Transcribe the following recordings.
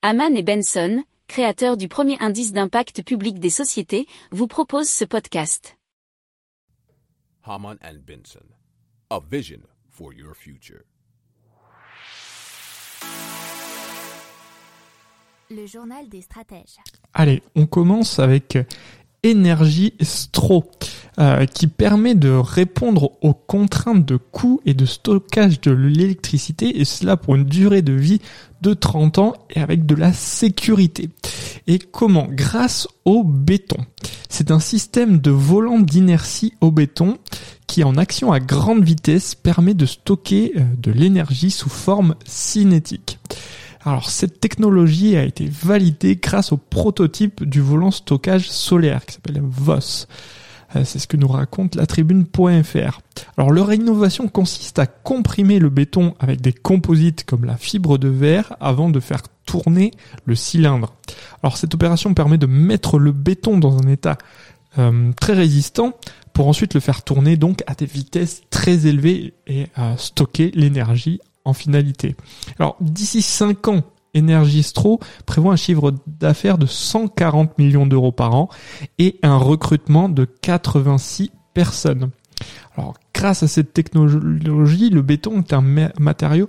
Haman et Benson, créateurs du premier indice d'impact public des sociétés, vous proposent ce podcast. Haman and Benson, a vision for your future. Le journal des stratèges. Allez, on commence avec Energy Stro, euh, qui permet de répondre aux contraintes de coût et de stockage de l'électricité, et cela pour une durée de vie de 30 ans et avec de la sécurité. Et comment? Grâce au béton. C'est un système de volant d'inertie au béton qui en action à grande vitesse permet de stocker euh, de l'énergie sous forme cinétique. Alors cette technologie a été validée grâce au prototype du volant stockage solaire qui s'appelle VOS. Euh, c'est ce que nous raconte la tribune.fr. Alors leur innovation consiste à comprimer le béton avec des composites comme la fibre de verre avant de faire tourner le cylindre. Alors cette opération permet de mettre le béton dans un état euh, très résistant pour ensuite le faire tourner donc à des vitesses très élevées et stocker l'énergie en finalité. Alors d'ici 5 ans, Energistro prévoit un chiffre d'affaires de 140 millions d'euros par an et un recrutement de 86 personnes. Alors grâce à cette technologie, le béton est un matériau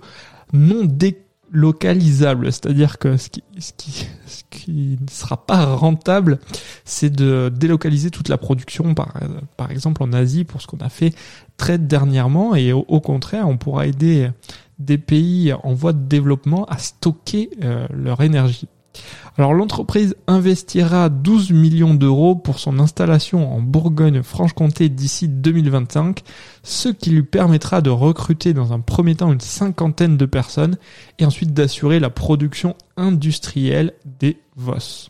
non délocalisable, c'est-à-dire que ce qui, ne sera pas rentable, c'est de délocaliser toute la production, par, exemple en Asie, pour ce qu'on a fait très dernièrement, et au contraire, on pourra aider des pays en voie de développement à stocker euh, leur énergie. Alors l'entreprise investira 12 millions d'euros pour son installation en Bourgogne-Franche-Comté d'ici 2025, ce qui lui permettra de recruter dans un premier temps une cinquantaine de personnes et ensuite d'assurer la production industrielle des VOS.